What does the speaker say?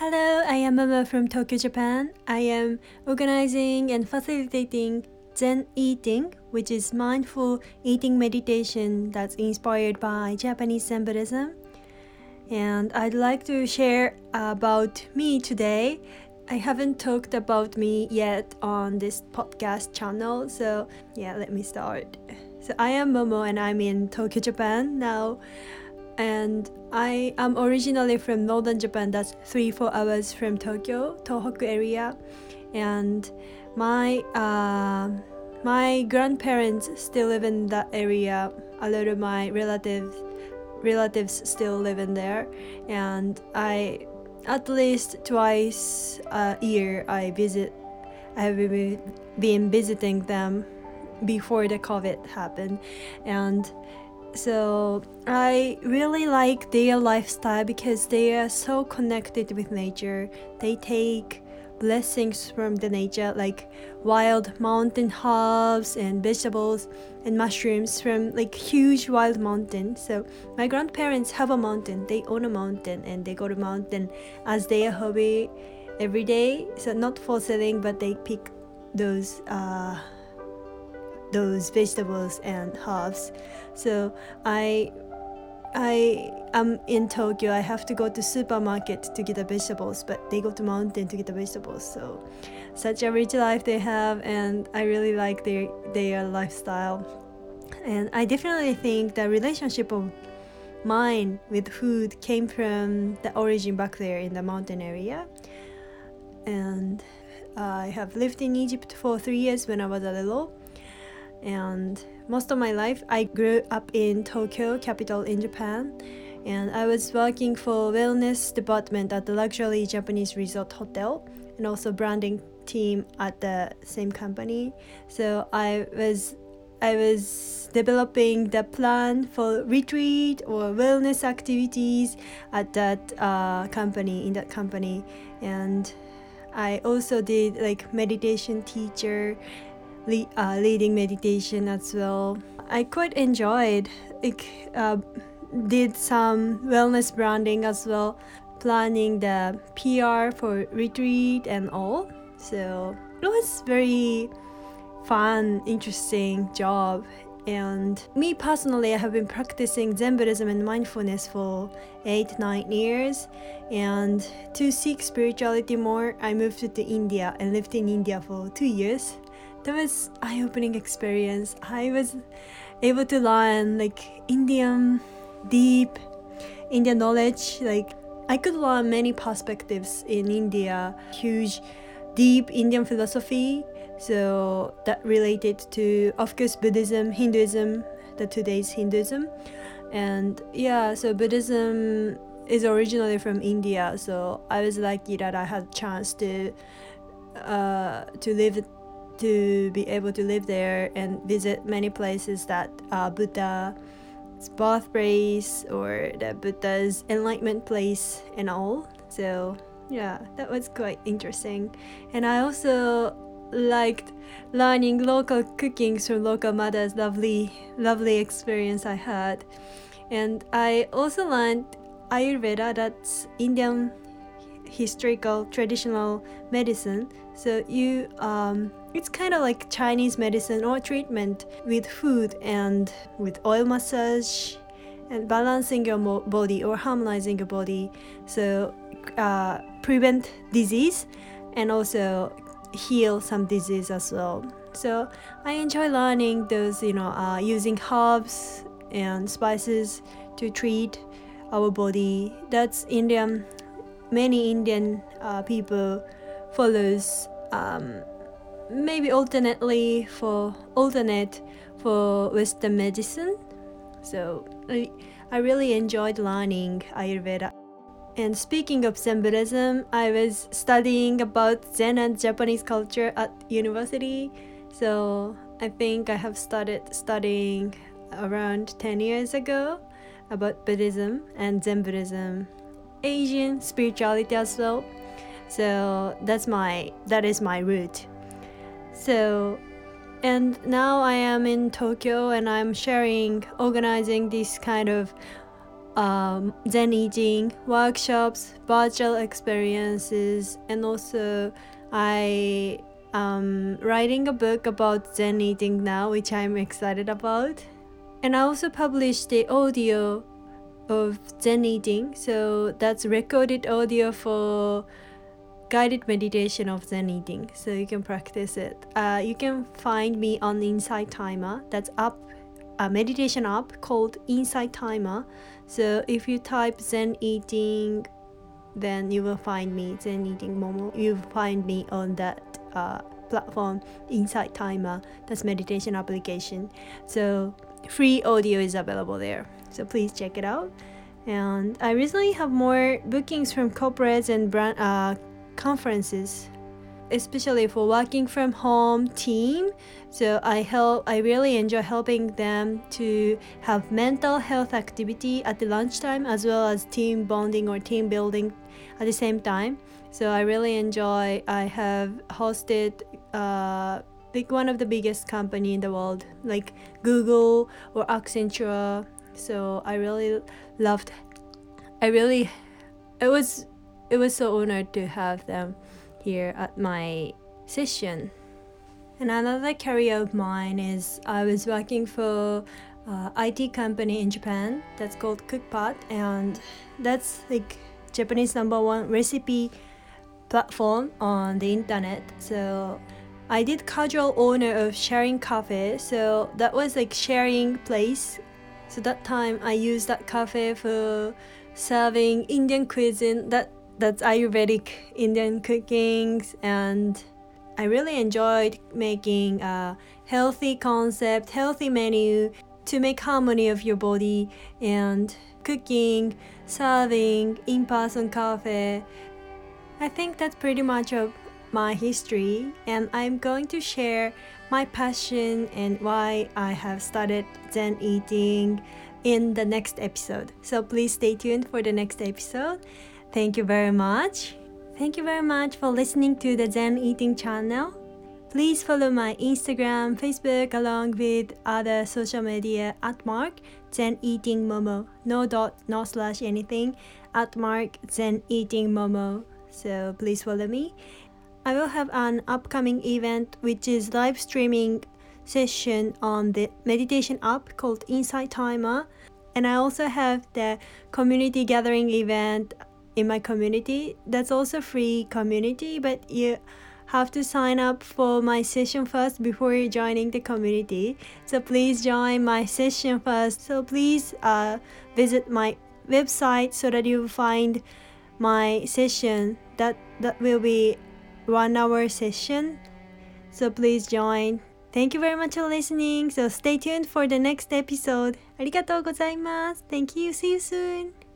Hello, I am Mama from Tokyo, Japan. I am organizing and facilitating Zen eating, which is mindful eating meditation that's inspired by Japanese Zen Buddhism. And I'd like to share about me today. I haven't talked about me yet on this podcast channel, so yeah, let me start. So I am Momo and I'm in Tokyo, Japan now. And I am originally from northern Japan, that's three, four hours from Tokyo, Tohoku area. And my uh, my grandparents still live in that area. A lot of my relatives relatives still live in there, and I at least twice a year I visit. I have been visiting them before the COVID happened, and so I really like their lifestyle because they are so connected with nature. They take blessings from the nature like wild mountain herbs and vegetables and mushrooms from like huge wild mountain. So my grandparents have a mountain. They own a mountain and they go to mountain as their hobby every day. So not for selling but they pick those uh, those vegetables and herbs so i I am in Tokyo. I have to go to supermarket to get the vegetables, but they go to mountain to get the vegetables. So, such a rich life they have, and I really like their their lifestyle. And I definitely think the relationship of mine with food came from the origin back there in the mountain area. And I have lived in Egypt for three years when I was a little, and most of my life I grew up in Tokyo, capital in Japan, and I was working for wellness department at the luxury Japanese resort hotel and also branding team at the same company. So I was I was developing the plan for retreat or wellness activities at that uh, company in that company and I also did like meditation teacher le- uh, leading meditation as well. I quite enjoyed like uh, did some wellness branding as well, planning the PR for retreat and all. So it was very fun, interesting job. And me personally, I have been practicing Zen Buddhism and mindfulness for eight, nine years. And to seek spirituality more, I moved to India and lived in India for two years that was eye-opening experience. I was able to learn like indian deep indian knowledge. Like i could learn many perspectives in india huge deep indian philosophy. So that related to of course buddhism hinduism the today's hinduism. And yeah so buddhism is originally from india. So i was lucky that i had chance to uh, to live to be able to live there and visit many places that uh, Buddha's birthplace or the Buddha's enlightenment place and all. So yeah, that was quite interesting. And I also liked learning local cooking from local mothers. Lovely, lovely experience I had. And I also learned Ayurveda, that's Indian historical traditional medicine. So you um, it's kind of like Chinese medicine or treatment with food and with oil massage and balancing your body or harmonizing your body. So uh, prevent disease and also heal some disease as well. So I enjoy learning those, you know, uh, using herbs and spices to treat our body. That's Indian. Many Indian uh, people follows um, maybe alternately for alternate for Western medicine. So I, I really enjoyed learning Ayurveda. And speaking of Zen Buddhism, I was studying about Zen and Japanese culture at university. So I think I have started studying around 10 years ago about Buddhism and Zen Buddhism, Asian spirituality as well. So that's my that is my route. So, and now I am in Tokyo and I'm sharing, organizing this kind of um, Zen eating workshops, virtual experiences, and also I am writing a book about Zen eating now, which I'm excited about. And I also published the audio of Zen eating, so that's recorded audio for guided meditation of Zen eating, so you can practice it. Uh, you can find me on Insight Timer. That's up a meditation app called Insight Timer. So if you type Zen eating, then you will find me Zen eating Momo. You find me on that uh, platform Insight Timer. That's meditation application. So free audio is available there. So please check it out. And I recently have more bookings from corporates and brand uh, conferences especially for working from home team. So i help i really enjoy helping them to have mental health activity at the lunchtime as well as team bonding or team building at the same time. So i really enjoy i have hosted uh, like one of the biggest company in the world like google or accenture so i really loved i really it was it was so honored to have them here at my session. And another career of mine is I was working for uh, IT company in Japan that's called Cookpad, and that's like Japanese number one recipe platform on the internet. So I did casual owner of sharing cafe, so that was like sharing place. So that time I used that cafe for serving Indian cuisine that that's Ayurvedic Indian cookings and I really enjoyed making a healthy concept, healthy menu to make harmony of your body and cooking, serving, in-person cafe. I think that's pretty much of my history and I'm going to share my passion and why I have started Zen eating in the next episode. So please stay tuned for the next episode. Thank you very much. Thank you very much for listening to the Zen Eating channel. Please follow my Instagram, Facebook, along with other social media at Mark Zen Eating Momo. No dot, no slash anything. At Mark Zen Eating Momo. So please follow me. I will have an upcoming event which is live streaming session on the meditation app called Insight Timer. And I also have the community gathering event in my community. That's also free community, but you have to sign up for my session first before joining the community. So please join my session first. So please uh, visit my website so that you find my session. That that will be one hour session. So please join. Thank you very much for listening. So stay tuned for the next episode. ありがとうございます。Thank you. See you soon.